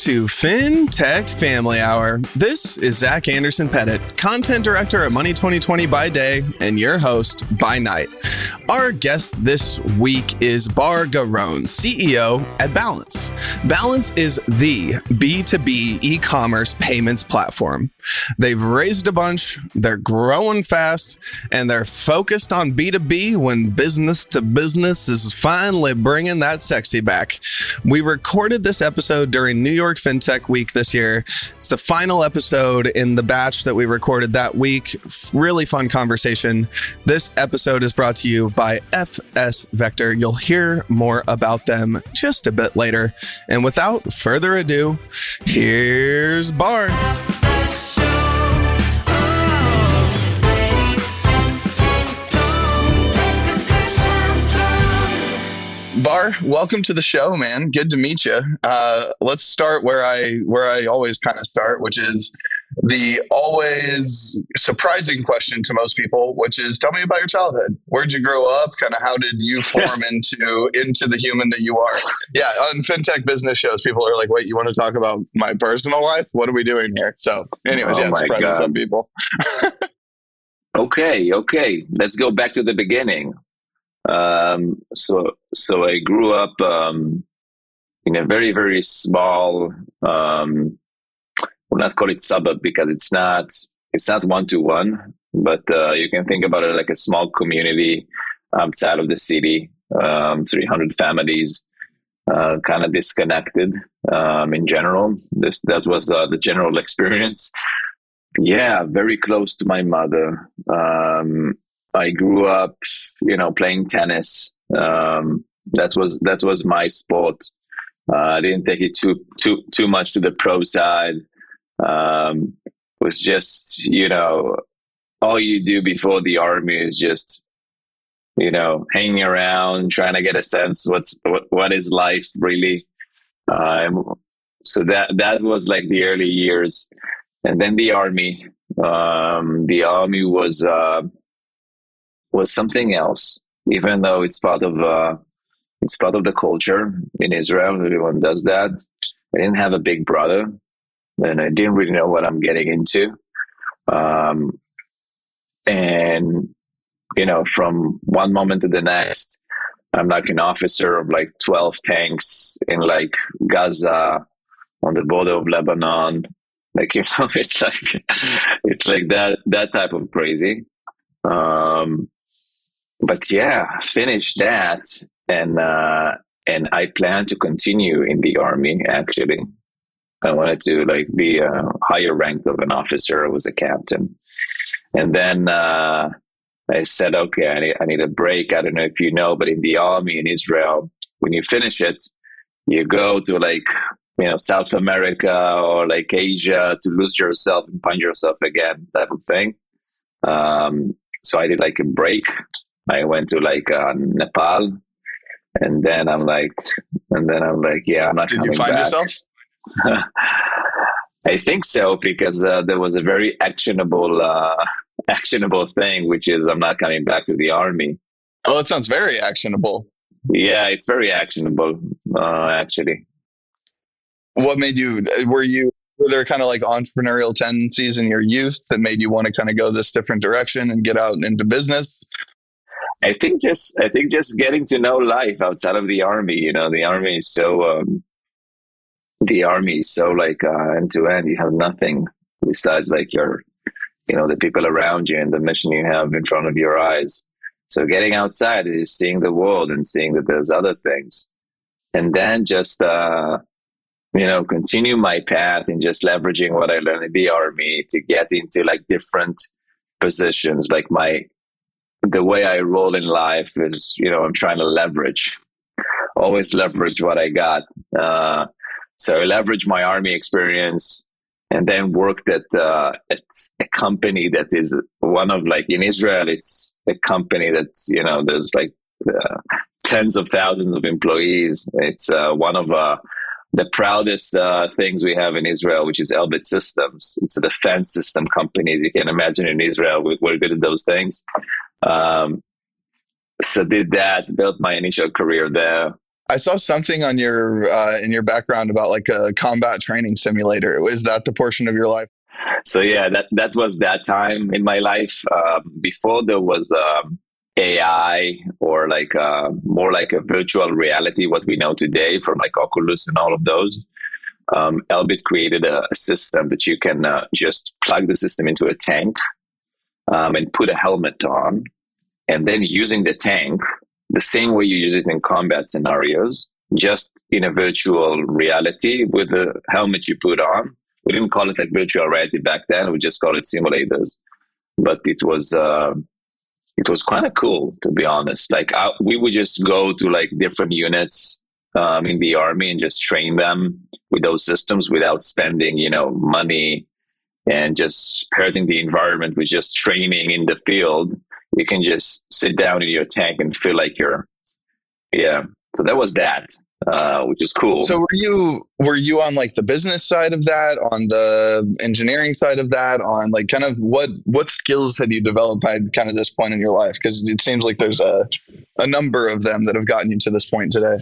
to FinTech Family Hour. This is Zach Anderson Pettit, content director at Money 2020 by day and your host by night. Our guest this week is Bar Geron, CEO at Balance. Balance is the B2B e commerce payments platform. They've raised a bunch, they're growing fast, and they're focused on B2B when business to business is finally bringing that sexy back. We recorded this episode during New York FinTech Week this year. It's the final episode in the batch that we recorded that week. Really fun conversation. This episode is brought to you by FS Vector. You'll hear more about them just a bit later. And without further ado, here's Bar. Bar, welcome to the show, man. Good to meet you. Uh, let's start where I where I always kind of start, which is the always surprising question to most people, which is, tell me about your childhood. Where'd you grow up? Kind of how did you form into into the human that you are? Yeah, on fintech business shows, people are like, wait, you want to talk about my personal life? What are we doing here? So, anyways, oh yeah, it surprises God. some people. okay, okay, let's go back to the beginning. Um, so so I grew up um, in a very very small. Um, we'll not call it suburb because it's not it's not one to one, but uh, you can think about it like a small community outside of the city. Um, 300 families, uh, kind of disconnected um, in general. This that was uh, the general experience. Yeah, very close to my mother. Um, I grew up, you know, playing tennis. Um, that was that was my sport. Uh, I didn't take it too too too much to the pro side. Um, was just you know all you do before the army is just you know hanging around trying to get a sense what's what, what is life really um, so that that was like the early years and then the army um, the army was uh, was something else, even though it's part of uh, it's part of the culture in Israel. Everyone does that. I didn't have a big brother, and I didn't really know what I'm getting into. Um, and you know, from one moment to the next, I'm like an officer of like 12 tanks in like Gaza on the border of Lebanon. Like you know, it's like it's like that that type of crazy. Um, but yeah, finish that, and uh, and I plan to continue in the army. Actually, I wanted to like be a higher ranked of an officer. I was a captain, and then uh, I said, okay, I need, I need a break. I don't know if you know, but in the army in Israel, when you finish it, you go to like you know South America or like Asia to lose yourself and find yourself again, type of thing. Um, so I did like a break I went to like uh, Nepal, and then I'm like, and then I'm like, yeah, I'm not Did coming you find back. yourself? I think so because uh, there was a very actionable, uh, actionable thing, which is I'm not coming back to the army. Oh, it sounds very actionable. Yeah, it's very actionable, uh, actually. What made you? Were you? Were there kind of like entrepreneurial tendencies in your youth that made you want to kind of go this different direction and get out into business? I think just I think just getting to know life outside of the army. You know, the army is so um, the army is so like uh, end to end. You have nothing besides like your, you know, the people around you and the mission you have in front of your eyes. So getting outside is seeing the world and seeing that there's other things, and then just uh, you know continue my path and just leveraging what I learned in the army to get into like different positions. Like my the way I roll in life is, you know, I'm trying to leverage, always leverage what I got. Uh, so I leverage my army experience and then worked at, uh, at a company that is one of like in Israel, it's a company that's, you know, there's like uh, tens of thousands of employees. It's uh, one of uh, the proudest uh, things we have in Israel, which is Elbit Systems. It's a defense system company. As You can imagine in Israel, we're good at those things. Um, so did that, built my initial career there. I saw something on your uh, in your background about like a combat training simulator. Is that the portion of your life? So yeah, that that was that time in my life. Um, before there was um, AI or like uh, more like a virtual reality, what we know today from like Oculus and all of those. Um, Elbit created a, a, system that you can uh, just plug the system into a tank um, and put a helmet on, and then using the tank the same way you use it in combat scenarios, just in a virtual reality with the helmet you put on. We didn't call it like virtual reality back then. We just called it simulators. But it was uh, it was kind of cool to be honest. Like I, we would just go to like different units um, in the army and just train them with those systems without spending you know money and just hurting the environment with just training in the field you can just sit down in your tank and feel like you're yeah. So that was that uh, which is cool. So were you were you on like the business side of that on the engineering side of that on like kind of what what skills had you developed by kind of this point in your life? Because it seems like there's a a number of them that have gotten you to this point today.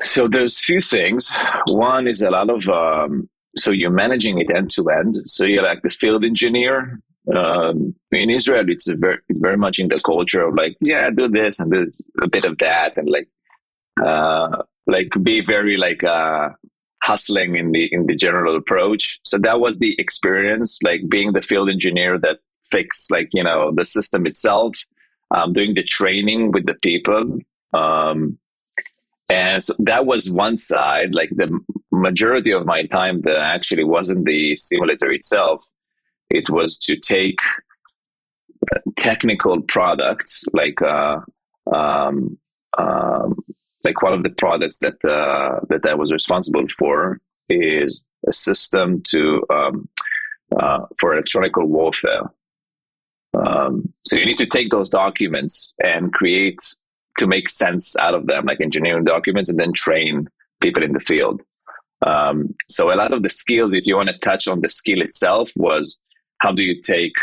So there's few things. One is a lot of um, so you're managing it end to end so you're like the field engineer um, in Israel, it's very very much in the culture of like, yeah, do this and do a bit of that, and like, uh, like be very like uh, hustling in the in the general approach. So that was the experience, like being the field engineer that fixed like you know the system itself, um, doing the training with the people. Um, and so that was one side, like the majority of my time that actually wasn't the simulator itself it was to take technical products like uh, um, um, like one of the products that uh, that I was responsible for is a system to um, uh, for electronic warfare. Um, so you need to take those documents and create to make sense out of them, like engineering documents, and then train people in the field. Um, so a lot of the skills, if you want to touch on the skill itself, was how do you take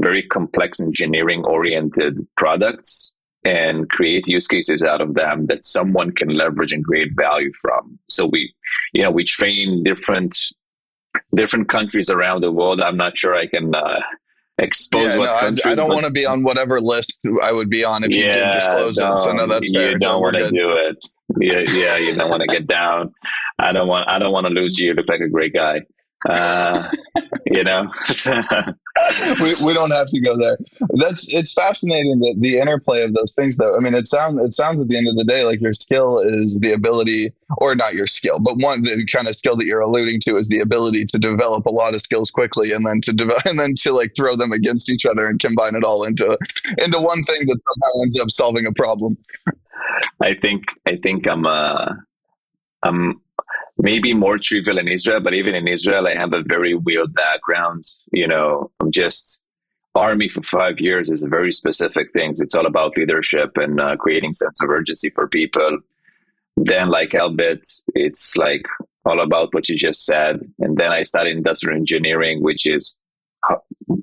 very complex engineering oriented products and create use cases out of them that someone can leverage and create value from? So we you know we train different different countries around the world. I'm not sure i can uh, expose yeah, what no, countries, I, I don't want to be on whatever list I would be on if yeah, you did disclose it. So no, that's fair. You don't want to do it. Yeah, yeah, you don't want to get down. I don't want. I don't want to lose you. You look like a great guy. Uh, you know, we, we don't have to go there. That's it's fascinating that the interplay of those things, though. I mean, it sounds it sounds at the end of the day like your skill is the ability, or not your skill, but one the kind of skill that you're alluding to is the ability to develop a lot of skills quickly, and then to develop, and then to like throw them against each other and combine it all into into one thing that somehow ends up solving a problem. I think I think I'm uh I'm maybe more trivial in Israel, but even in Israel, I have a very weird background. You know, I'm just army for five years is a very specific things. It's all about leadership and uh, creating sense of urgency for people. Then, like Elbit, it's like all about what you just said. And then I studied industrial engineering, which is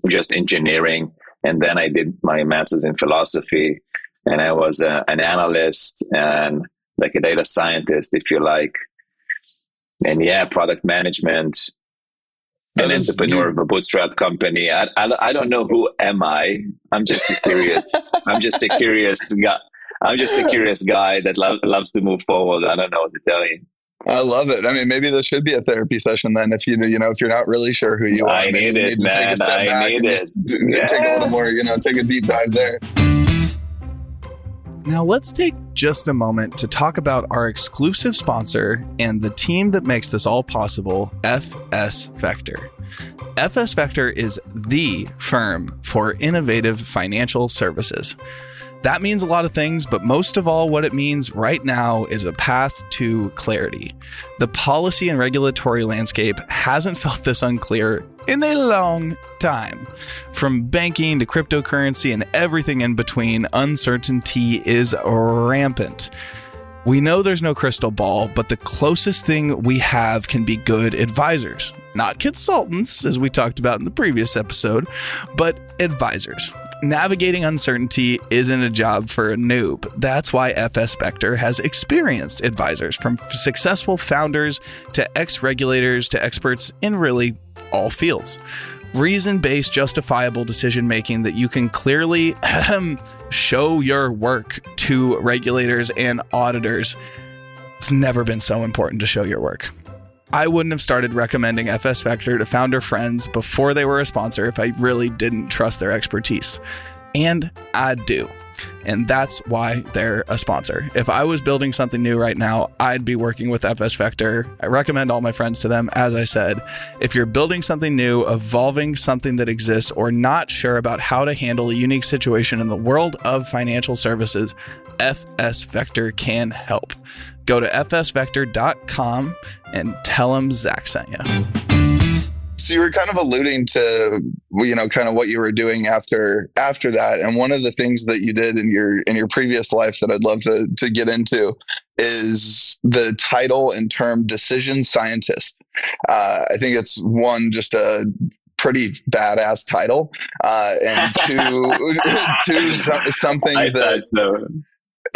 just engineering. And then I did my master's in philosophy, and I was a, uh, an analyst and like a data scientist, if you like and yeah, product management, an entrepreneur of a bootstrap company. I, I, I don't know who am I. I'm just a curious. I'm just a curious guy. I'm just a curious guy that lo- loves to move forward. I don't know what to tell you. I love it. I mean, maybe this should be a therapy session then. If you you know if you're not really sure who you are, I need it, need man. I need it. Yeah. Take a little more, you know, take a deep dive there. Now, let's take just a moment to talk about our exclusive sponsor and the team that makes this all possible FS Vector. FS Vector is the firm for innovative financial services. That means a lot of things, but most of all, what it means right now is a path to clarity. The policy and regulatory landscape hasn't felt this unclear in a long time. From banking to cryptocurrency and everything in between, uncertainty is rampant. We know there's no crystal ball, but the closest thing we have can be good advisors. Not consultants, as we talked about in the previous episode, but advisors. Navigating uncertainty isn't a job for a noob. That's why FS Vector has experienced advisors from successful founders to ex regulators to experts in really all fields. Reason based, justifiable decision making that you can clearly show your work to regulators and auditors. It's never been so important to show your work. I wouldn't have started recommending FS Vector to founder friends before they were a sponsor if I really didn't trust their expertise. And I do. And that's why they're a sponsor. If I was building something new right now, I'd be working with FS Vector. I recommend all my friends to them. As I said, if you're building something new, evolving something that exists, or not sure about how to handle a unique situation in the world of financial services, FS Vector can help. Go to fsvector.com and tell them Zach sent you. So you were kind of alluding to you know kind of what you were doing after after that and one of the things that you did in your in your previous life that I'd love to to get into is the title and term decision scientist. Uh, I think it's one just a pretty badass title uh, and two two something that so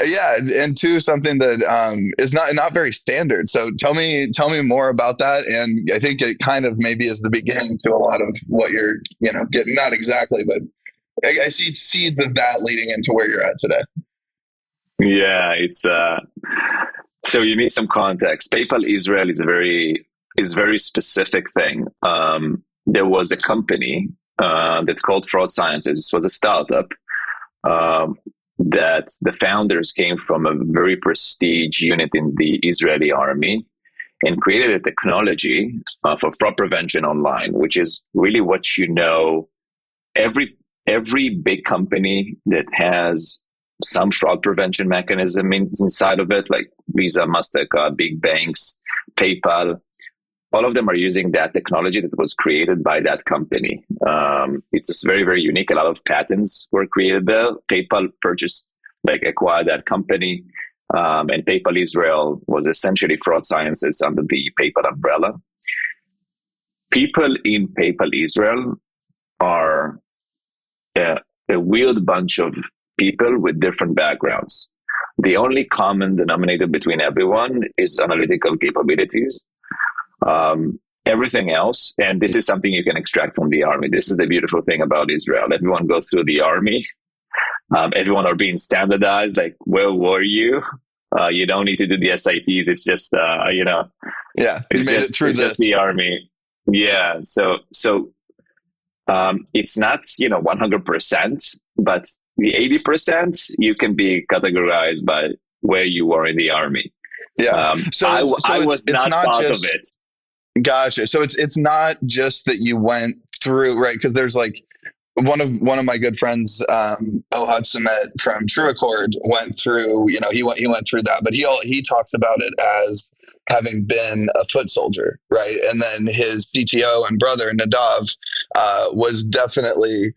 yeah and two something that um, is not not very standard. So tell me tell me more about that and i think it kind of maybe is the beginning to a lot of what you're you know getting not exactly but I, I see seeds of that leading into where you're at today. Yeah it's uh so you need some context. Paypal israel is a very is very specific thing. Um there was a company uh, that's called fraud sciences. It was a startup. Um, that the founders came from a very prestige unit in the Israeli army and created a technology uh, for fraud prevention online, which is really what you know. Every every big company that has some fraud prevention mechanism in, inside of it, like Visa, Mastercard, big banks, PayPal, all of them are using that technology that was created by that company. Um, it's very, very unique. A lot of patents were created there. PayPal purchased, like acquired that company. Um, and PayPal Israel was essentially fraud sciences under the PayPal umbrella. People in PayPal Israel are a, a weird bunch of people with different backgrounds. The only common denominator between everyone is analytical capabilities. Um, everything else, and this is something you can extract from the army. This is the beautiful thing about Israel. Everyone goes through the army. Um, everyone are being standardized. Like, where were you? Uh, you don't need to do the SATs. It's just, uh, you know, yeah, you it's made just, it through it's just the army. Yeah. So, so um, it's not, you know, 100%, but the 80% you can be categorized by where you were in the army. Yeah. Um, so, I, so I was not, not part just, of it. Gotcha. So it's it's not just that you went through right because there's like one of one of my good friends, um, Ohad Samet from TrueAccord, went through. You know, he went he went through that, but he all, he talks about it as having been a foot soldier, right? And then his CTO and brother Nadav uh, was definitely.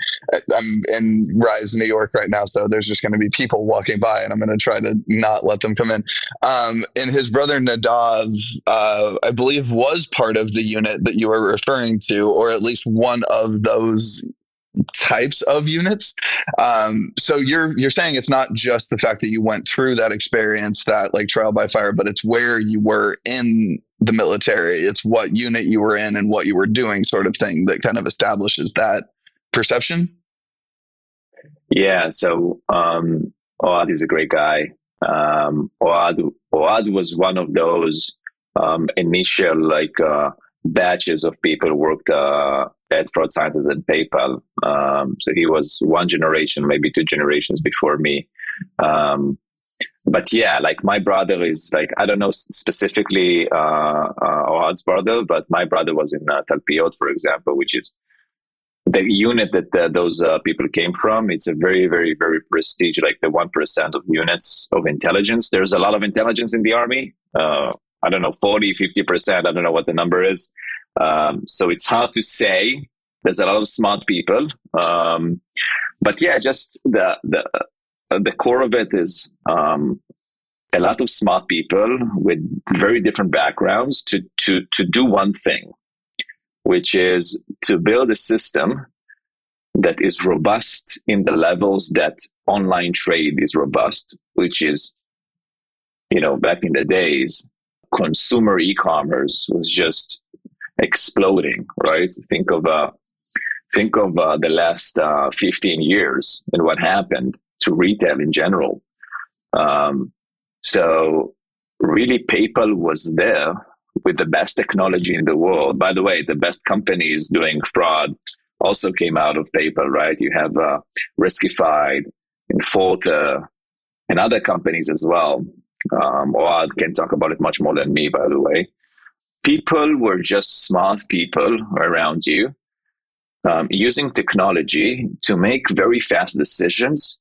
I'm in Rise, New York right now, so there's just going to be people walking by, and I'm going to try to not let them come in. Um, and his brother Nadav, uh, I believe, was part of the unit that you were referring to, or at least one of those types of units. Um, so you're you're saying it's not just the fact that you went through that experience, that like trial by fire, but it's where you were in the military. It's what unit you were in and what you were doing, sort of thing, that kind of establishes that perception. Yeah. So um, Ohad is a great guy. Um, Ohad Ohad was one of those um, initial like. Uh, batches of people worked uh, at fraud sciences at PayPal. Um, so he was one generation, maybe two generations before me. Um, but yeah, like my brother is like I don't know specifically uh, uh, Ohad's brother, but my brother was in uh, Talpiot, for example, which is the unit that uh, those uh, people came from. It's a very, very, very prestige, like the one percent of units of intelligence. There's a lot of intelligence in the army. I don't know, 40, 50%. I don't know what the number is. Um, so it's hard to say. There's a lot of smart people. Um, but yeah, just the, the, uh, the core of it is um, a lot of smart people with very different backgrounds to, to, to do one thing, which is to build a system that is robust in the levels that online trade is robust, which is, you know, back in the days, consumer e-commerce was just exploding, right? Think of uh, think of uh, the last uh, 15 years and what happened to retail in general. Um, so really, PayPal was there with the best technology in the world. By the way, the best companies doing fraud also came out of PayPal, right? You have uh, Riskified and Forter and other companies as well. Um, Ohad can talk about it much more than me, by the way. People were just smart people around you um, using technology to make very fast decisions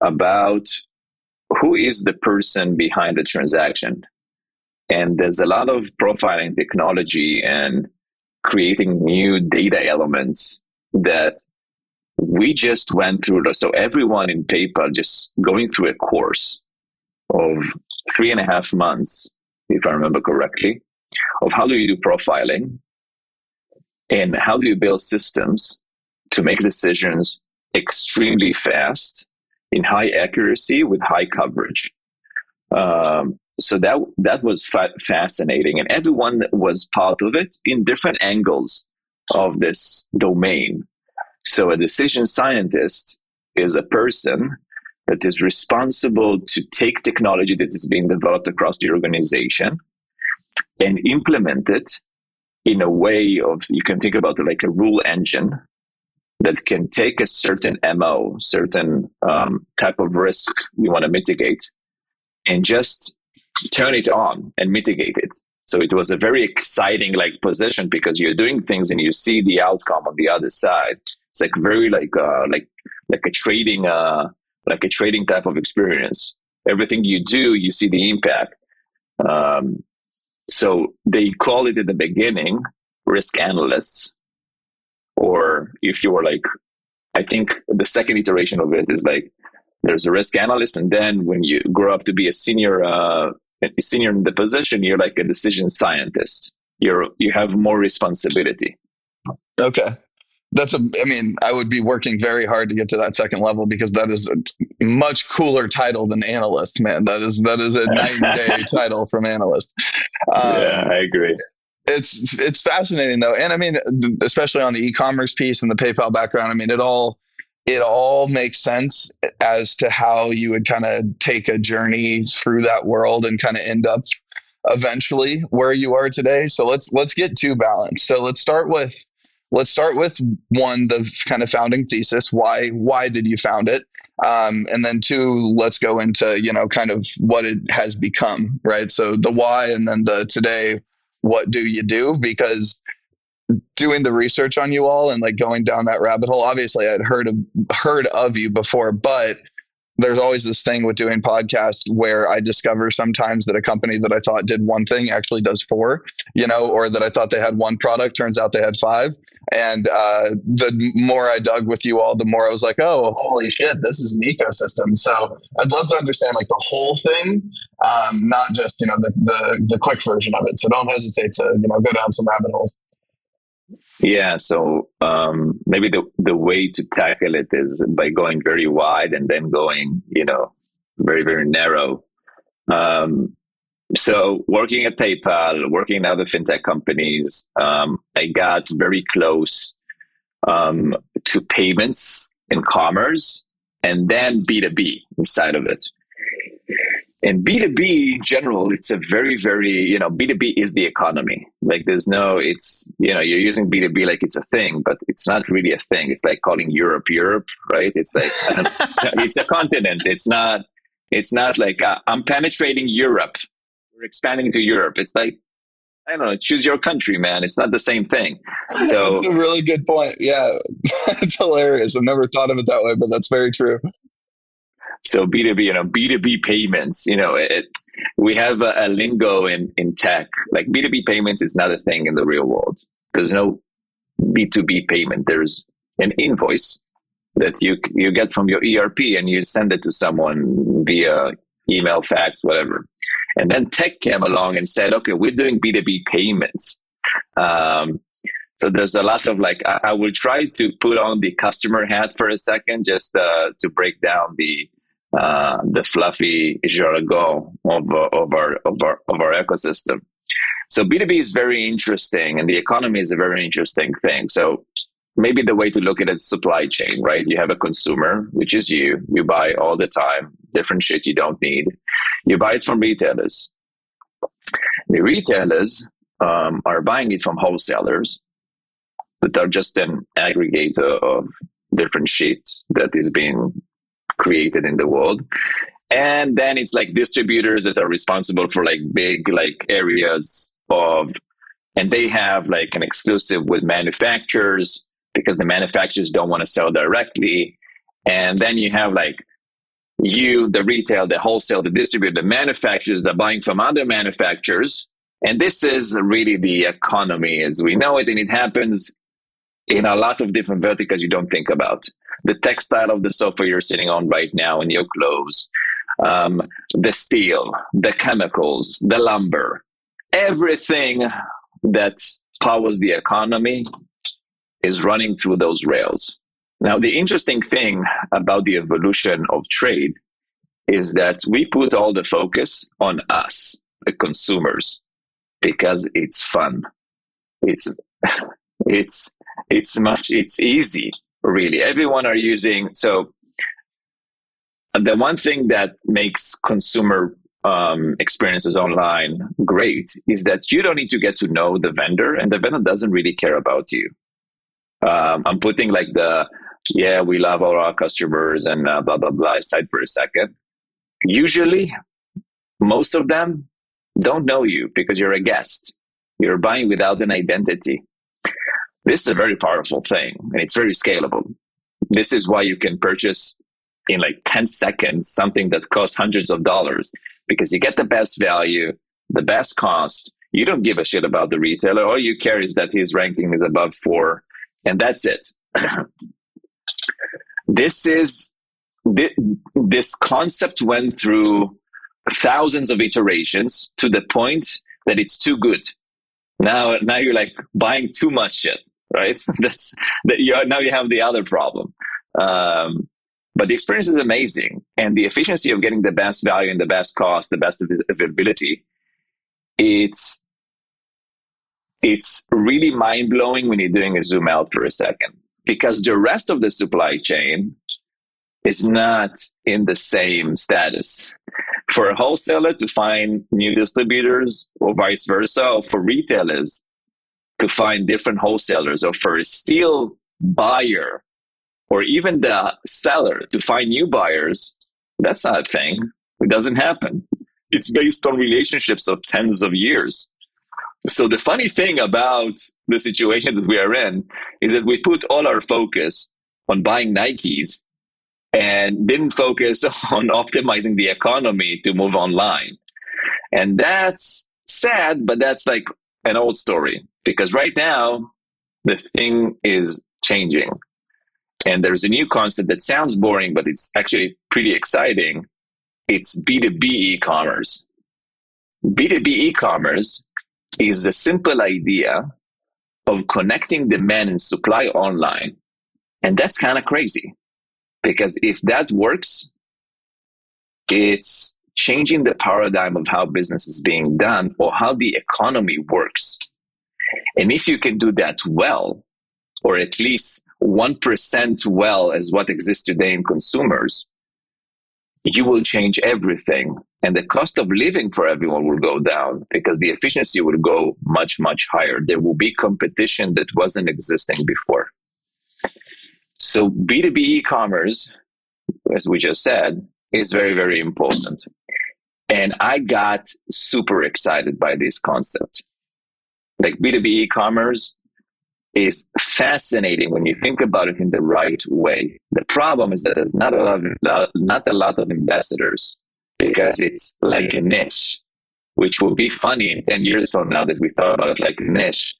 about who is the person behind the transaction. And there's a lot of profiling technology and creating new data elements that we just went through. So everyone in PayPal just going through a course of three and a half months, if I remember correctly, of how do you do profiling and how do you build systems to make decisions extremely fast in high accuracy with high coverage. Um, so that that was fa- fascinating, and everyone was part of it in different angles of this domain. So a decision scientist is a person that is responsible to take technology that is being developed across the organization and implement it in a way of you can think about it like a rule engine that can take a certain mo certain um, type of risk you want to mitigate and just turn it on and mitigate it. So it was a very exciting like position because you're doing things and you see the outcome on the other side. It's like very like uh like like a trading uh like a trading type of experience. Everything you do you see the impact. Um so they call it at the beginning risk analysts or if you were like i think the second iteration of it is like there's a risk analyst and then when you grow up to be a senior uh, senior in the position you're like a decision scientist. You're you have more responsibility. Okay that's a i mean i would be working very hard to get to that second level because that is a much cooler title than analyst man. That is that is a nine day title from analyst. Um, yeah i agree. it's it's fascinating though. And i mean especially on the e-commerce piece and the paypal background i mean it all it all makes sense as to how you would kind of take a journey through that world and kind of end up eventually where you are today. So let's let's get to balance so let's start with let's start with one the kind of founding thesis. Why why did you found it? Um, and then two let's go into you know kind of what it has become right? So the why and then the today what do you do? Because doing the research on you all and like going down that rabbit hole obviously i'd heard of heard of you before but there's always this thing with doing podcasts where I discover sometimes that a company that I thought did one thing actually does four, you know, or that I thought they had one product, turns out they had five. And uh, the more I dug with you all, the more I was like, oh, holy shit, this is an ecosystem. So I'd love to understand like the whole thing, um, not just, you know, the, the, the quick version of it. So don't hesitate to, you know, go down some rabbit holes. Yeah, so um, maybe the the way to tackle it is by going very wide and then going, you know, very very narrow. Um, so working at PayPal, working in other fintech companies, um, I got very close um, to payments and commerce, and then B two B inside of it. And B2B in general, it's a very, very, you know, B2B is the economy. Like there's no, it's, you know, you're using B2B like it's a thing, but it's not really a thing. It's like calling Europe Europe, right? It's like, it's a continent. It's not, it's not like uh, I'm penetrating Europe. We're expanding to Europe. It's like, I don't know, choose your country, man. It's not the same thing. So that's a really good point. Yeah. it's hilarious. I've never thought of it that way, but that's very true. So B2B, you know, B2B payments, you know, it, we have a, a, lingo in, in tech. Like B2B payments is not a thing in the real world. There's no B2B payment. There's an invoice that you you get from your ERP and you send it to someone via email, fax, whatever. And then tech came along and said, okay, we're doing B2B payments. Um, So there's a lot of like, I, I will try to put on the customer hat for a second, just uh, to break down the uh, the fluffy jargon of, uh, of our of our of our ecosystem. So B2B is very interesting, and the economy is a very interesting thing. So maybe the way to look at it is supply chain, right? You have a consumer, which is you. You buy all the time different shit you don't need. You buy it from retailers. The retailers um, are buying it from wholesalers that are just an aggregator of different shit that is being created in the world. And then it's like distributors that are responsible for like big like areas of and they have like an exclusive with manufacturers because the manufacturers don't want to sell directly. And then you have like you, the retail, the wholesale, the distributor, the manufacturers, the buying from other manufacturers. And this is really the economy as we know it. And it happens in a lot of different verticals you don't think about. The textile of the sofa you're sitting on right now in your clothes, um, the steel, the chemicals, the lumber, everything that powers the economy is running through those rails. Now, the interesting thing about the evolution of trade is that we put all the focus on us, the consumers, because it's fun. It's it's it's much it's easy, really. Everyone are using so the one thing that makes consumer um, experiences online great is that you don't need to get to know the vendor and the vendor doesn't really care about you um, i'm putting like the yeah, we love all our customers and uh, blah, blah, blah aside for a second. Usually, most of them don't know you because you're a guest. You're buying without an identity. This is a very powerful thing and it's very scalable. This is why you can purchase in like 10 seconds something that costs hundreds of dollars because you get the best value, the best cost. You don't give a shit about the retailer. All you care is that his ranking is above four, and that's it. this is this concept went through thousands of iterations to the point that it's too good. Now, now you're like buying too much shit, right? That's that you now you have the other problem. Um, but the experience is amazing, and the efficiency of getting the best value and the best cost, the best availability, it's it's really mind blowing when you're doing a zoom out for a second because the rest of the supply chain is not in the same status. For a wholesaler to find new distributors or vice versa, or for retailers to find different wholesalers, or for a steel buyer or even the seller to find new buyers, that's not a thing. It doesn't happen. It's based on relationships of tens of years. So the funny thing about the situation that we are in is that we put all our focus on buying Nikes and didn't focus on optimizing the economy to move online. And that's sad, but that's like an old story because right now the thing is changing. And there's a new concept that sounds boring, but it's actually pretty exciting. It's B2B e commerce. B2B e commerce is the simple idea of connecting demand and supply online. And that's kind of crazy because if that works, it's changing the paradigm of how business is being done or how the economy works. And if you can do that well, or at least 1% well as what exists today in consumers, you will change everything. And the cost of living for everyone will go down because the efficiency will go much much higher. There will be competition that wasn't existing before so b2b e-commerce as we just said is very very important and i got super excited by this concept like b2b e-commerce is fascinating when you think about it in the right way. The problem is that there's not a lot of, not a lot of ambassadors because it's like a niche, which will be funny in 10 years from now that we thought about it like a niche.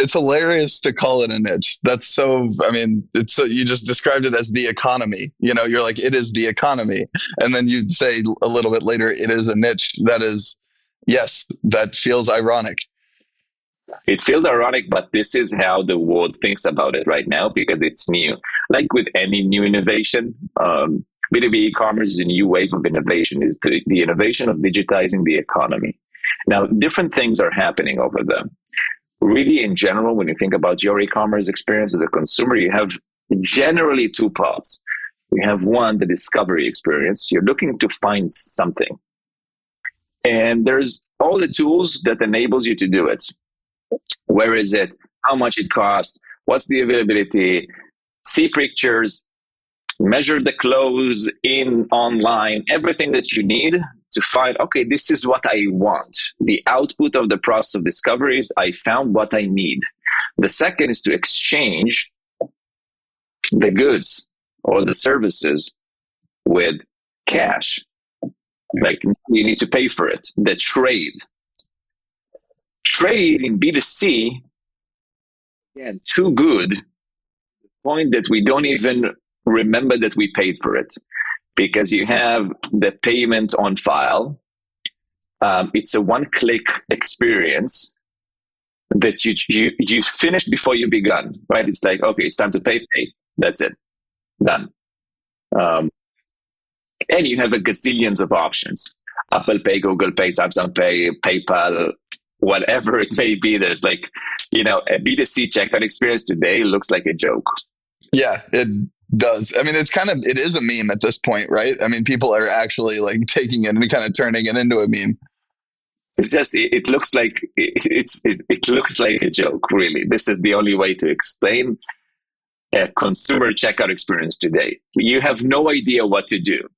It's hilarious to call it a niche. That's so, I mean, it's so, you just described it as the economy. You know, you're like, it is the economy. And then you'd say a little bit later, it is a niche. That is, yes, that feels ironic It feels ironic, but this is how the world thinks about it right now because it's new. Like with any new innovation, um, B2B e-commerce is a new wave of innovation. Is the, the innovation of digitizing the economy. Now, different things are happening over there. Really, in general, when you think about your e-commerce experience as a consumer, you have generally two parts. You have one, the discovery experience. You're looking to find something. And there's all the tools that enables you to do it. Where is it? How much it costs? What's the availability? See pictures, measure the clothes in online, everything that you need to find, okay, this is what I want. The output of the process of discovery is I found what I need. The second is to exchange the goods or the services with cash. Like you need to pay for it. The trade. Trade in B2C, again, too good. The point that we don't even remember that we paid for it because you have the payment on file. Um, it's a one click experience that you, you, you finished before you begun, right? It's like, okay, it's time to pay, pay. That's it. Done. Um, and you have a gazillions of options. Apple Pay, Google Pay, Samsung Pay, PayPal, whatever it may be. There's like, you know, a B2C checkout experience today looks like a joke. Yeah, it does. I mean, it's kind of it is a meme at this point, right? I mean, people are actually like taking it and kind of turning it into a meme. It's just it, it looks like it, it's it, it looks like a joke. Really, this is the only way to explain a consumer checkout experience today. You have no idea what to do.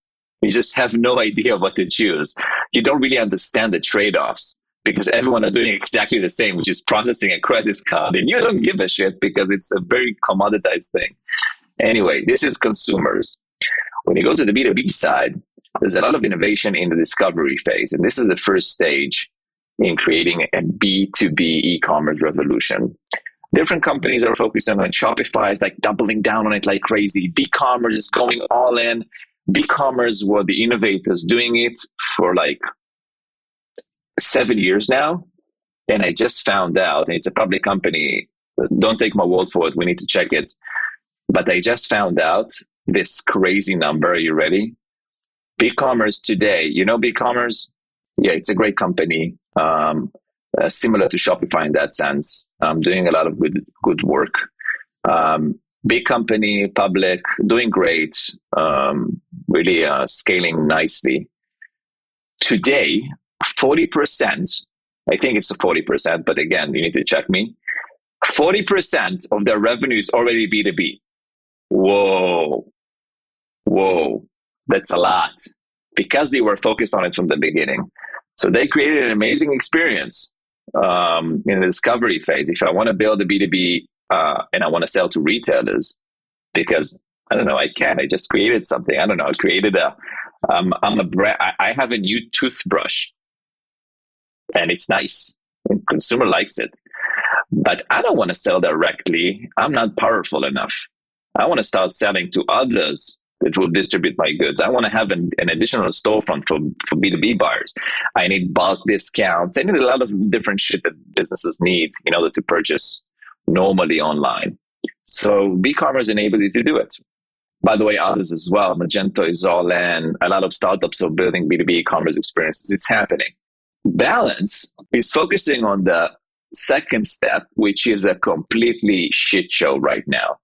You just have no idea what to choose. You don't really understand the trade offs because everyone are doing exactly the same, which is processing a credit card, and you don't give a shit because it's a very commoditized thing. Anyway, this is consumers. When you go to the B2B side, there's a lot of innovation in the discovery phase. And this is the first stage in creating a B2B e commerce revolution. Different companies are focused on it. Shopify is like doubling down on it like crazy. BigCommerce is going all in. BigCommerce were the innovators doing it for like seven years now. And I just found out, it's a public company. Don't take my word for it. We need to check it. But I just found out this crazy number. Are you ready? BigCommerce today, you know BigCommerce? Yeah, it's a great company, um, uh, similar to Shopify in that sense, um, doing a lot of good good work. Um, big company, public, doing great, um, really uh, scaling nicely. Today, 40%, I think it's 40%, but again, you need to check me. 40% of their revenue is already B2B. Whoa. Whoa. That's a lot because they were focused on it from the beginning. So they created an amazing experience um, in the discovery phase. If I want to build a B2B uh, and I want to sell to retailers, because I don't know, I can. I just created something. I don't know. I created a. Um, I'm a brand. I, I have a new toothbrush, and it's nice. Consumer likes it, but I don't want to sell directly. I'm not powerful enough. I want to start selling to others that will distribute my goods. I want to have an, an additional storefront for, for B2B buyers. I need bulk discounts. I need a lot of different shit that businesses need in order to purchase normally online. So BigCommerce enables you to do it. By the way, others as well. Magento is all in. A lot of startups are building B2B e-commerce experiences. It's happening. Balance is focusing on the second step, which is a completely shit show right now.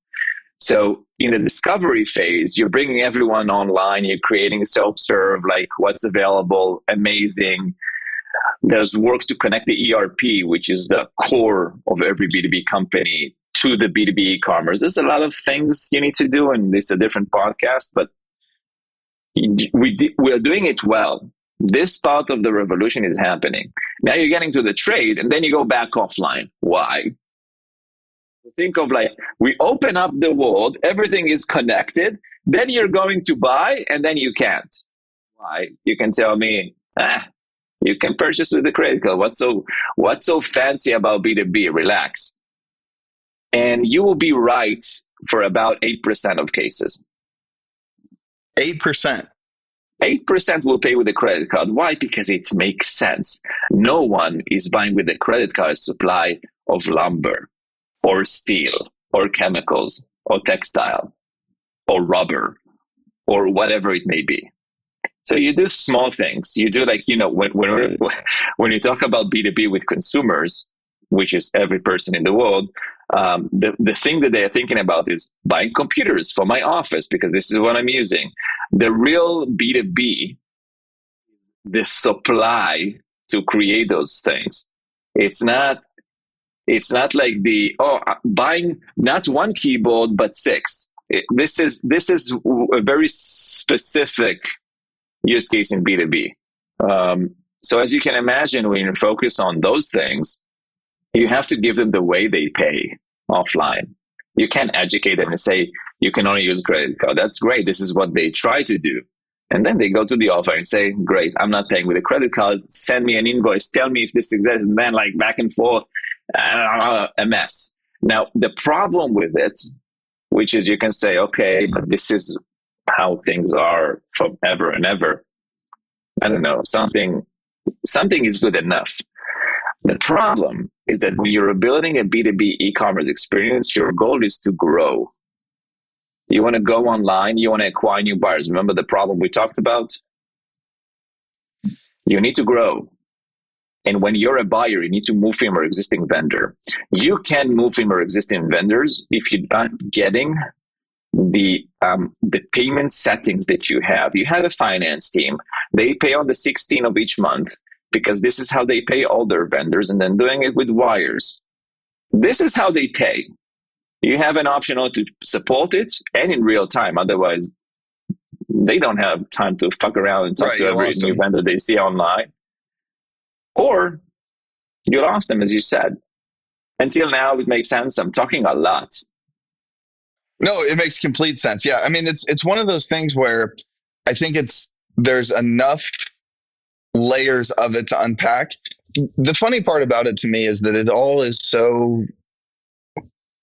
So in the discovery phase, you're bringing everyone online, you're creating a self-serve, like what's available, amazing. There's work to connect the ERP, which is the core of every B2B company, to the B2B e-commerce. There's a lot of things you need to do, and it's a different podcast, but we we're doing it well. This part of the revolution is happening. Now you're getting to the trade, and then you go back offline. Why? Think of like we open up the world, everything is connected, then you're going to buy and then you can't. Why? You can tell me, ah, you can purchase with the credit card. What's so what's so fancy about B2B? Relax. And you will be right for about 8% of cases. 8%. 8% will pay with a credit card. Why? Because it makes sense. No one is buying with a credit card supply of lumber or steel or chemicals or textile or rubber or whatever it may be. So you do small things. You do like, you know, when, when, when you talk about B2B with consumers, which is every person in the world, um, the, the thing that they're thinking about is buying computers for my office because this is what I'm using. The real B2B, the supply to create those things. It's not it's not like the oh uh, buying not one keyboard but six. It, this is this is a very specific use case in B two B. Um, so as you can imagine, when you focus on those things, you have to give them the way they pay offline. You can't educate them and say you can only use credit card. That's great. This is what they try to do. And then they go to the offer and say, Great, I'm not paying with a credit card. Send me an invoice. Tell me if this exists. And then, like, back and forth, Uh, a mess. Now, the problem with it, which is you can say, Okay, but this is how things are forever and ever. I don't know, something, something is good enough. The problem is that when you're building a B2B e commerce experience, your goal is to grow you want to go online, you want to acquire new buyers. Remember the problem we talked about? You need to grow. And when you're a buyer, you need to move from your existing vendor. You can move from your existing vendors if you're not getting the um, the payment settings that you have. You have a finance team. They pay on the 16th of each month because this is how they pay all their vendors, and then doing it with wires. This is how they pay you have an option to support it and in real time. Otherwise, they don't have time to fuck around and talk right, to every new vendor they see online. Or you lost them, as you said. Until now, it makes sense. I'm talking a lot. No, it makes complete sense. Yeah, I mean, it's it's one of those things where I think it's there's enough layers of it to unpack. The funny part about it to me is that it all is so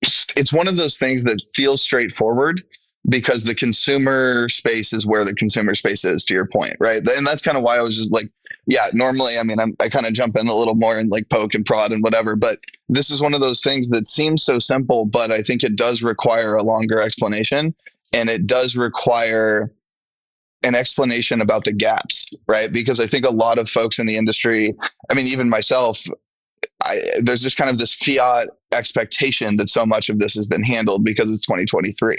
it's one of those things that feels straightforward because the consumer space is where the consumer space is to your point right? And that's kind of why i was just like yeah normally i mean I'm, i kind of jump in a little more and like poke and prod and whatever but this is one of those things that seems so simple but i think it does require a longer explanation and it does require an explanation about the gaps right? Because i think a lot of folks in the industry i mean even myself I, there's just kind of this fiat expectation that so much of this has been handled because it's 2023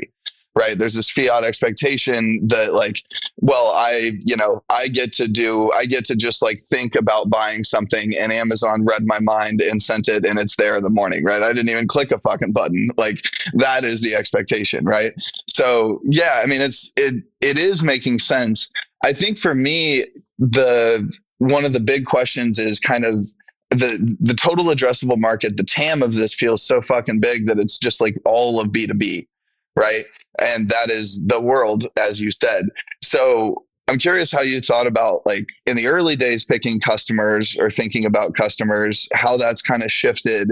right? There's this fiat expectation that like well i you know i get to do i get to just like think about buying something and amazon read my mind and sent it and it's there in the morning right? I didn't even click a fucking button. Like that is the expectation right? So yeah i mean it's it it is making sense. I think for me the one of the big questions is kind of the the total addressable market, the TAM of this feels so fucking big that it's just like all of B2B, right? And that is the world, as you said. So I'm curious how you thought about like in the early days picking customers or thinking about customers, how that's kind of shifted,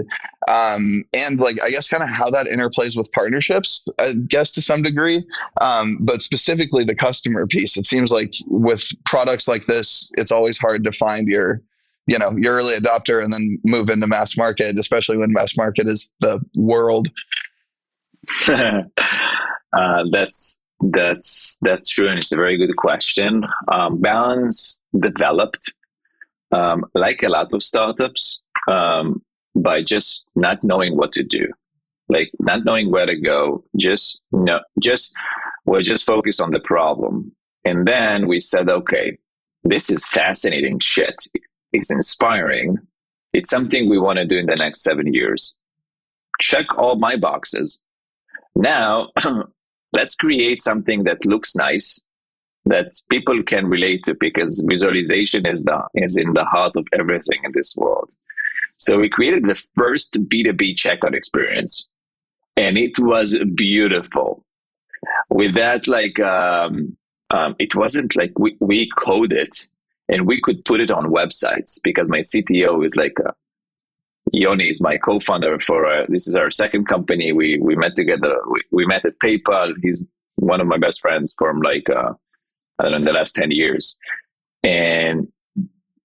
um, and like I guess kind of how that interplays with partnerships. I guess to some degree, um, but specifically the customer piece. It seems like with products like this, it's always hard to find your you know your early adopter and then move into mass market especially when mass market is the world uh, that's that's that's true and it's a very good question um, balance developed um, like a lot of startups um, by just not knowing what to do like not knowing where to go just no just we're just focused on the problem and then we said okay this is fascinating shit it's inspiring. It's something we want to do in the next seven years. Check all my boxes. Now, let's create something that looks nice, that people can relate to, because visualization is the is in the heart of everything in this world. So we created the first B2B checkout experience, and it was beautiful. With that, like um, um, it wasn't like we, we coded and we could put it on websites because my CTO is like uh, Yoni is my co-founder for uh, this is our second company. We we met together. We, we met at PayPal. He's one of my best friends from like uh, I don't know in the last ten years, and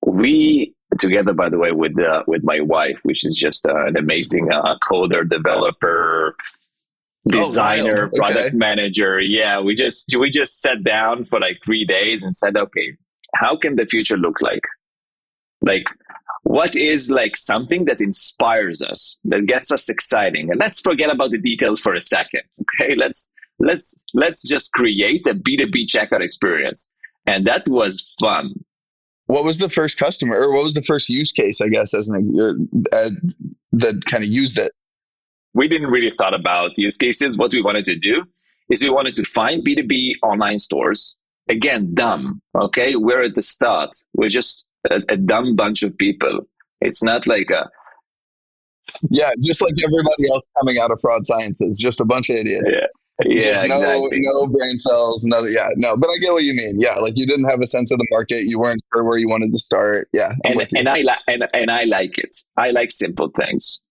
we together, by the way, with uh, with my wife, which is just uh, an amazing uh, coder, developer, designer, oh, product okay. manager. Yeah, we just we just sat down for like three days and said, okay, how can the future look like? Like, what is like something that inspires us, that gets us exciting? And let's forget about the details for a second. Okay, let's let's let's just create a B2B checkout experience. And that was fun. What was the first customer or what was the first use case, I guess, as an uh, that kind of used it? We didn't really thought about use cases. What we wanted to do is we wanted to find B2B online stores. Again, dumb. Okay. We're at the start. We're just a, a dumb bunch of people. It's not like a, yeah, just like everybody else coming out of fraud sciences, just a bunch of idiots. Yeah. Yeah, no, exactly. no brain cells, no, yeah, no. But I get what you mean. Yeah, like you didn't have a sense of the market. You weren't sure where you wanted to start. Yeah, I'm and, and I like and, and I like it. I like simple things.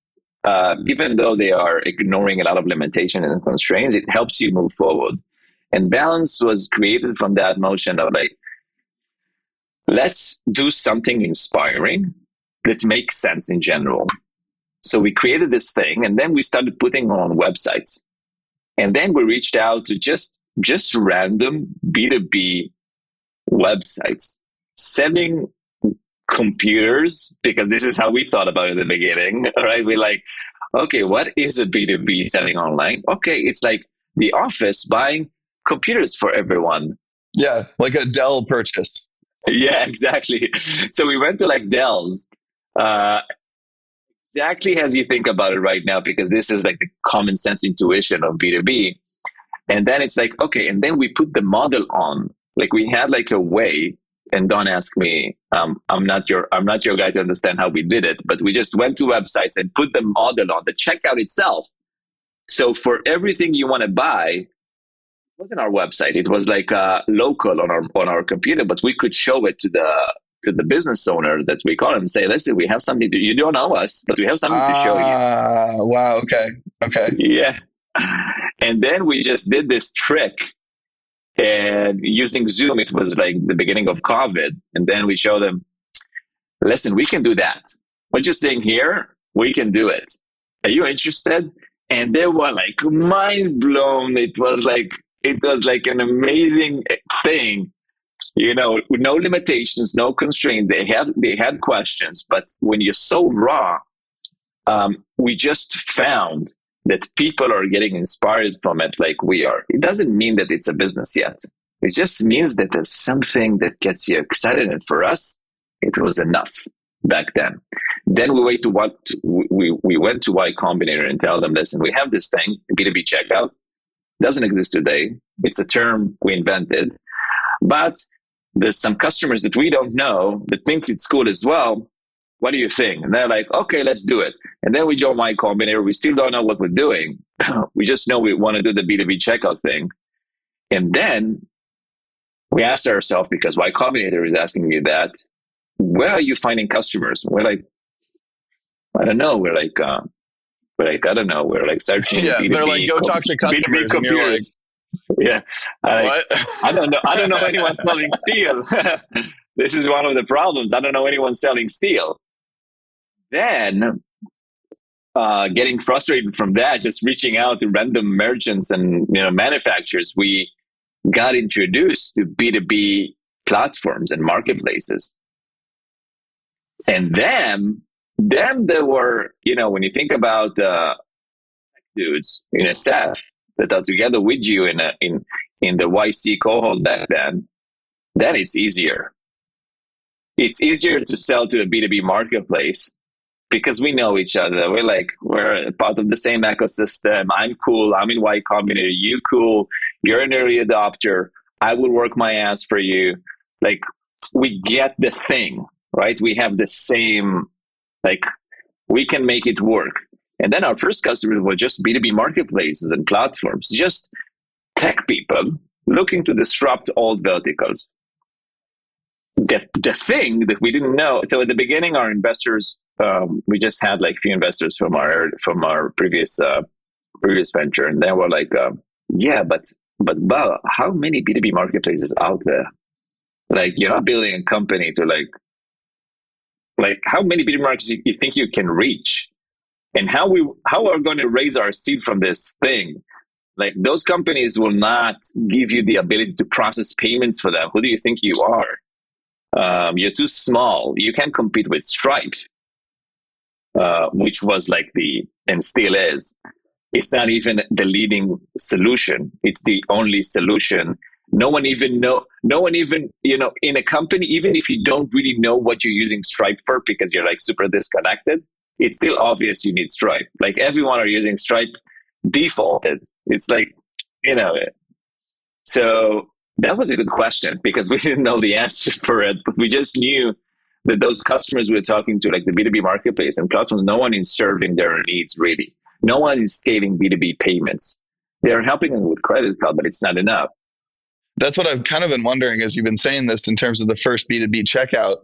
Uh, even though they are ignoring a lot of limitations and constraints, it helps you move forward. And balance was created from that motion of like, let's do something inspiring that makes sense in general. So we created this thing, and then we started putting on websites and then we reached out to just just random B2B websites selling computers because this is how we thought about it in the beginning. Right? We're like, okay, what is a B2B selling online? Okay, it's like the office buying computers for everyone. Yeah, like a Dell purchase. Yeah, exactly. So we went to like Dell's uh, exactly as you think about it right now, because this is like the common sense intuition of B2B. And then it's like, okay, and then we put the model on. Like we had like a way, and don't ask me, um, I'm not your I'm not your guy to understand how we did it, but we just went to websites and put the model on the checkout itself. So for everything you want to buy, wasn't our website. It was like uh, local on our on our computer, but we could show it to the to the business owner that we call him and say, listen, we have something to, you don't know us, but we have something to show you. Ah, wow. Okay. Okay. Yeah. And then we just did this trick and using Zoom, it was like the beginning of COVID. And then we showed them, listen, we can do that. What you're saying here, we can do it. Are you interested? And they were like mind blown. It was like, it was like an amazing thing you know, no limitations, no constraints. They had they had questions, but when you're so raw, um, we just found that people are getting inspired from it like we are. It doesn't mean that it's a business yet. It just means that there's something that gets you excited. And for us, it was enough back then. Then we went to what we, we went to Y Combinator and tell them, listen, we have this thing, B2B checkout. Doesn't exist today. It's a term we invented. But there's some customers that we don't know that think it's cool as well. What do you think? And they're like, okay, let's do it. And then we join Y Combinator. We still don't know what we're doing. we just know we want to do the B2B checkout thing. And then we asked ourselves, because Y Combinator is asking me that, where are you finding customers? We're like, I don't know. We're like, uh, like, I don't know. We're like searching. Yeah, B2B, they're like, go talk to customers. B2B computers. yeah. I, I don't know. I don't know anyone selling steel. this is one of the problems. I don't know anyone selling steel. Then, uh, getting frustrated from that, just reaching out to random merchants and you know manufacturers, we got introduced to B two B platforms and marketplaces. And then, then there were you know when you think about uh, dudes, you know, staff that are together with you in a, in in the YC cohort back then, then it's easier. It's easier to sell to a B2B marketplace because we know each other. We're like, we're part of the same ecosystem. I'm cool. I'm in Y Combinator. You cool. You're an early adopter. I will work my ass for you. Like, we get the thing, right? We have the same, like, we can make it work. And then our first customers were just B2B marketplaces and platforms, just tech people looking to disrupt old verticals. The, the thing that we didn't know, so at the beginning, our investors, um, we just had like few investors from our from our previous uh, previous venture, and they were like, uh, "Yeah, but but Bar, how many B two B marketplaces out there? Like, you're not building a company to like Like how many B2B markets you, think you can reach? And how we how are going to raise our seed from this thing? Like those companies will not give you the ability to process payments for them. Who do you think you are? Um, you're too small. You can't compete with Stripe, uh, which was like the and still is. It's not even the leading solution. It's the only solution. No one even know. No one even you know in a company. Even if you don't really know what you're using Stripe for because you're like super disconnected, it's still obvious you need Stripe. Like everyone are using Stripe defaulted. It's like you know. So that was a good question because we didn't know the answer for it, but we just knew that those customers we were talking to, like the B2B marketplace and platforms, no one is serving their needs really. No one is scaling B2B payments. They're helping them with credit card, but it's not enough. That's what I've kind of been wondering as you've been saying this in terms of the first B2B checkout.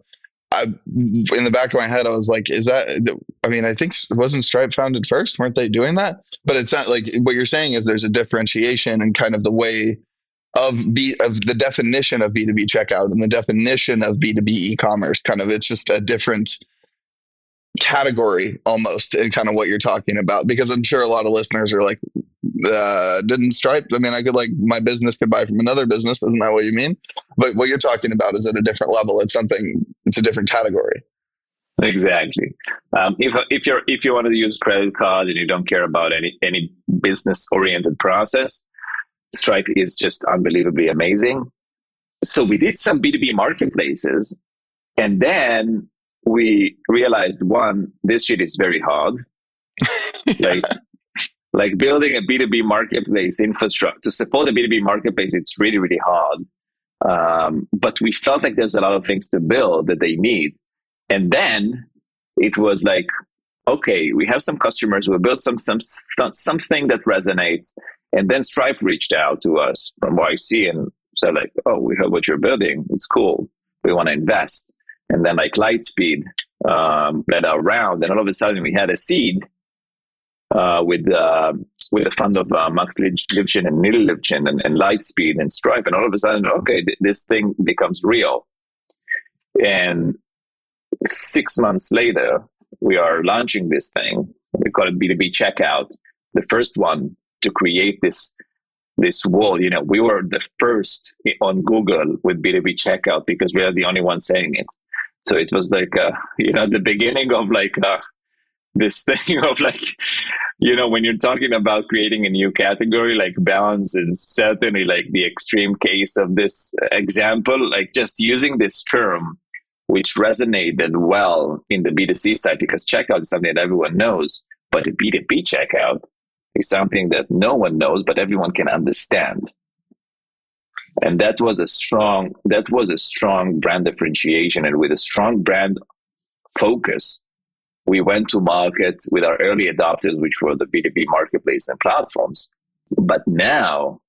I, in the back of my head, I was like, is that, I mean, I think wasn't Stripe founded first? Weren't they doing that? But it's not like what you're saying is there's a differentiation in kind of the way of B of the definition of B2B checkout and the definition of B2B e-commerce. Kind of it's just a different category almost in kind of what you're talking about because I'm sure a lot of listeners are like, uh, didn't Stripe? I mean, I could like my business could buy from another business. Isn't that what you mean? But what you're talking about is at a different level. It's something. It's a different category. Exactly. Um, if if you're if you want to use credit card and you don't care about any any business oriented process, Stripe is just unbelievably amazing. So we did some B2B marketplaces and then we realized one, this shit is very hard. like like building a B2B marketplace infrastructure to support a B2B marketplace, it's really, really hard. Um, but we felt like there's a lot of things to build that they need. And then it was like, okay, we have some customers, we built some, some, something that resonates. And then Stripe reached out to us from YC and said like, "Oh, we heard what you're building. It's cool. We want to invest." And then like Lightspeed um, led our round, and all of a sudden we had a seed uh, with uh, with a fund of uh, Max Levchin and Nil Levchin and, and Lightspeed and Stripe, and all of a sudden, okay, th- this thing becomes real. And six months later, we are launching this thing. We call it B2B checkout. The first one to create this this wall. You know, we were the first on Google with B2B checkout because we are the only one saying it. So it was like, uh, you know, the beginning of like uh, this thing of like, you know, when you're talking about creating a new category, like balance is certainly like the extreme case of this example. Like just using this term, which resonated well in the B2C side because checkout is something that everyone knows, but the B2B checkout is something that no one knows, but everyone can understand. And that was a strong that was a strong brand differentiation. And with a strong brand focus, we went to market with our early adopters, which were the B2B marketplace and platforms. But now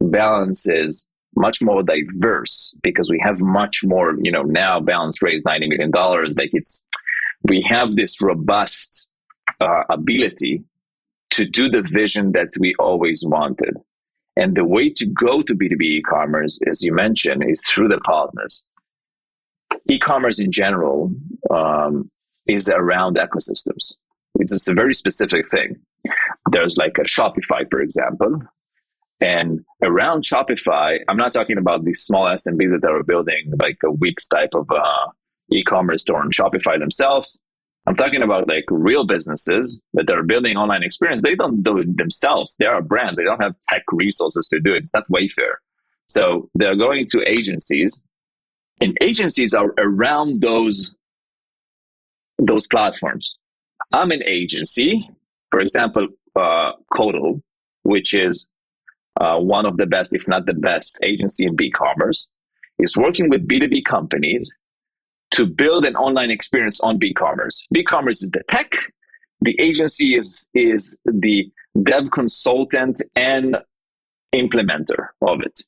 balance is much more diverse because we have much more, you know, now balance raised $90 million. Like it's, we have this robust uh, ability to do the vision that we always wanted. And the way to go to B2B e commerce, as you mentioned, is through the partners. E commerce in general um, is around ecosystems. It's a very specific thing. There's like a Shopify, for example. And around Shopify, I'm not talking about the small SMBs that are building like a Wix type of uh, e commerce store on Shopify themselves. I'm talking about like real businesses that are building online experience. They don't do it themselves. They are brands. They don't have tech resources to do it. It's not Wayfair. So they're going to agencies and agencies are around those, those platforms. I'm an agency, for example, uh, Codal, which is uh, one of the best, if not the best agency in b-commerce, is working with B2B companies to build an online experience on BigCommerce. BigCommerce is the tech. The agency is is the dev consultant and implementer of it.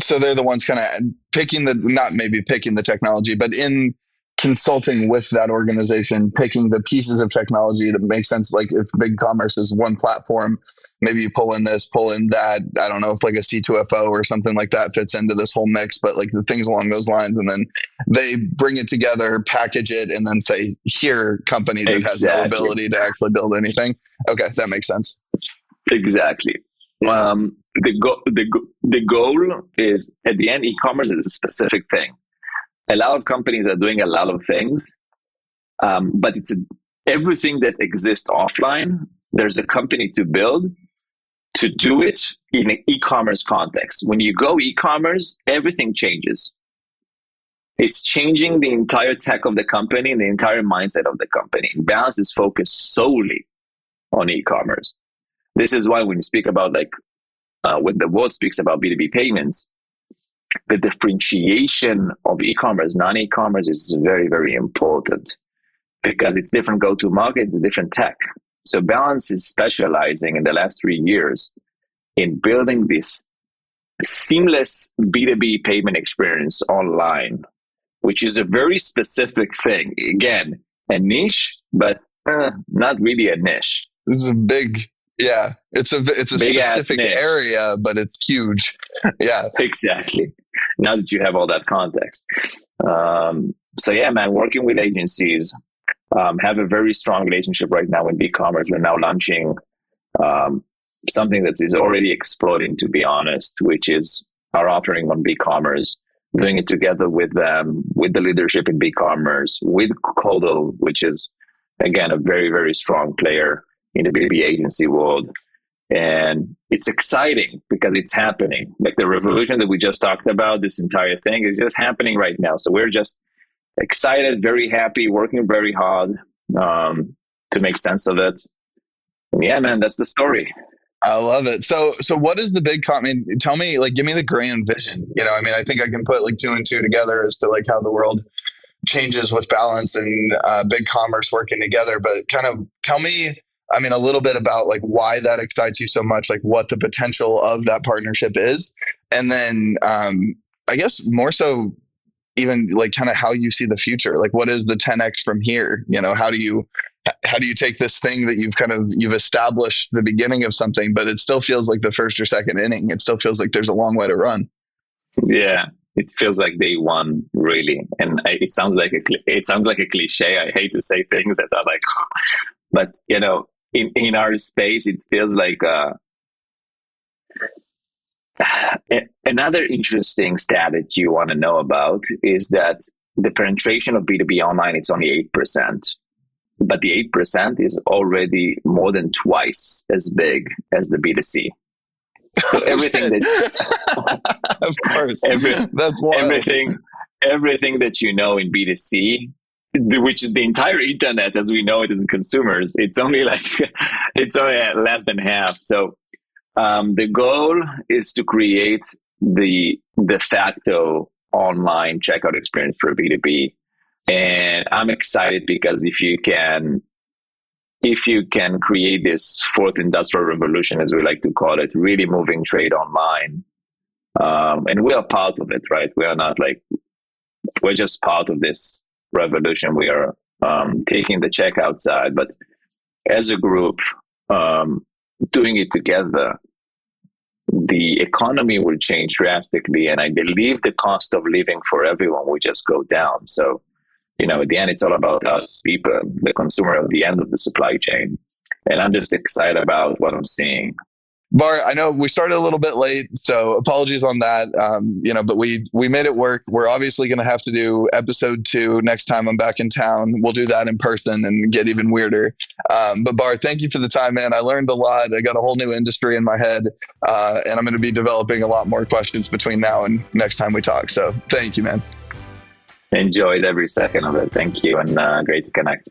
So they're the ones kind of picking the not maybe picking the technology, but in consulting with that organization, picking the pieces of technology that make sense. Like if BigCommerce is one platform, maybe you pull in this, pull in that. I don't know if like a C2FO or something like that fits into this whole mix, but like the things along those lines. And then they bring it together, package it, and then say, here, company that exactly. has no ability to actually build anything. Okay, that makes sense. Exactly. Um, the, go- the, go- the goal is at the end, e-commerce is a specific thing a lot of companies are doing a lot of things, um, but it's a, everything that exists offline. There's a company to build to do it in an e-commerce context. When you go e-commerce, everything changes. It's changing the entire tech of the company and the entire mindset of the company. Balance is focused solely on e-commerce. This is why when you speak about like uh, when the world speaks about B2B payments, the differentiation of e-commerce, non-e-commerce is very, very important because it's different go-to-market, it's a different tech. So Balance is specializing in the last three years in building this seamless B2B payment experience online, which is a very specific thing. Again, a niche, but uh, not really a niche. This is a big yeah, it's a it's a Big specific area, but it's huge. yeah, exactly. Now that you have all that context, um, so yeah, man, working with agencies, um, have a very strong relationship right now in e-commerce. We're now launching um, something that is already exploding, to be honest, which is our offering on e-commerce. Doing it together with them, with the leadership in e-commerce, with Codal, which is again a very very strong player in the B2B agency world. And it's exciting because it's happening. Like the revolution that we just talked about, this entire thing is just happening right now. So we're just excited, very happy, working very hard um, to make sense of it. And yeah, man, that's the story. I love it. So, so what is the big? I mean, tell me, like, give me the grand vision. You know, I mean, I think I can put like two and two together as to like how the world changes with balance and uh, BigCommerce working together. But kind of tell me I mean, a little bit about like why that excites you so much, like what the potential of that partnership is, and then um, I guess more so, even like kind of how you see the future. Like, what is the 10x from here? You know, how do you how do you take this thing that you've kind of you've established the beginning of something, but it still feels like the first or second inning. It still feels like there's a long way to run. Yeah, it feels like day one really and it sounds like a it sounds like a cliche i hate to say things that are like but you know in, in our space, it feels like uh, another interesting stat that you want to know about is that the penetration of B2B online it's only 8%. But the 8% is already more than twice as big as the B2C. So everything that Of course. Every, That's why everything everything that you know in B2C which is the entire internet as we know it as consumers. It's only like it's only less than half. So um, the goal is to create the de facto online checkout experience for b2b and i'm excited because if you can if you can create this fourth industrial revolution as we like to call it really moving trade online um, and we are part of it right? We are not like we're just part of this revolution. We are um, taking the checkout side, but as a group, um, doing it together, the economy will change drastically, and I believe the cost of living for everyone will just go down. So, you know, at the end, it's all about us, people, the consumer at the end of the supply chain. And I'm just excited about what I'm seeing. Bar, I know we started a little bit late, so apologies on that. Um, you know, but we we made it work. We're obviously going to have to do episode two next time I'm back in town. We'll do that in person and get even weirder. Um, but Bar, thank you for the time, man. I learned a lot. I got a whole new industry in my head, uh, and I'm going to be developing a lot more questions between now and next time we talk. So thank you, man. Enjoyed every second of it. Thank you, and uh, great to connect.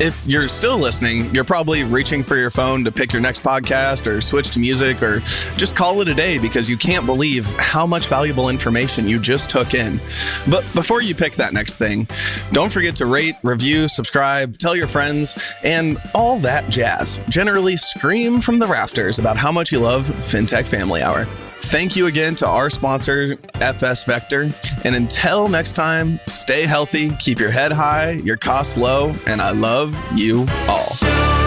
If you're still listening, you're probably reaching for your phone to pick your next podcast or switch to music or just call it a day because you can't believe how much valuable information you just took in. But before you pick that next thing, don't forget to rate, review, subscribe, tell your friends, and all that jazz. Generally, scream from the rafters about how much you love FinTech Family Hour. Thank you again to our sponsor, FS Vector. And until next time, stay healthy, keep your head high, your costs low, and I love you all.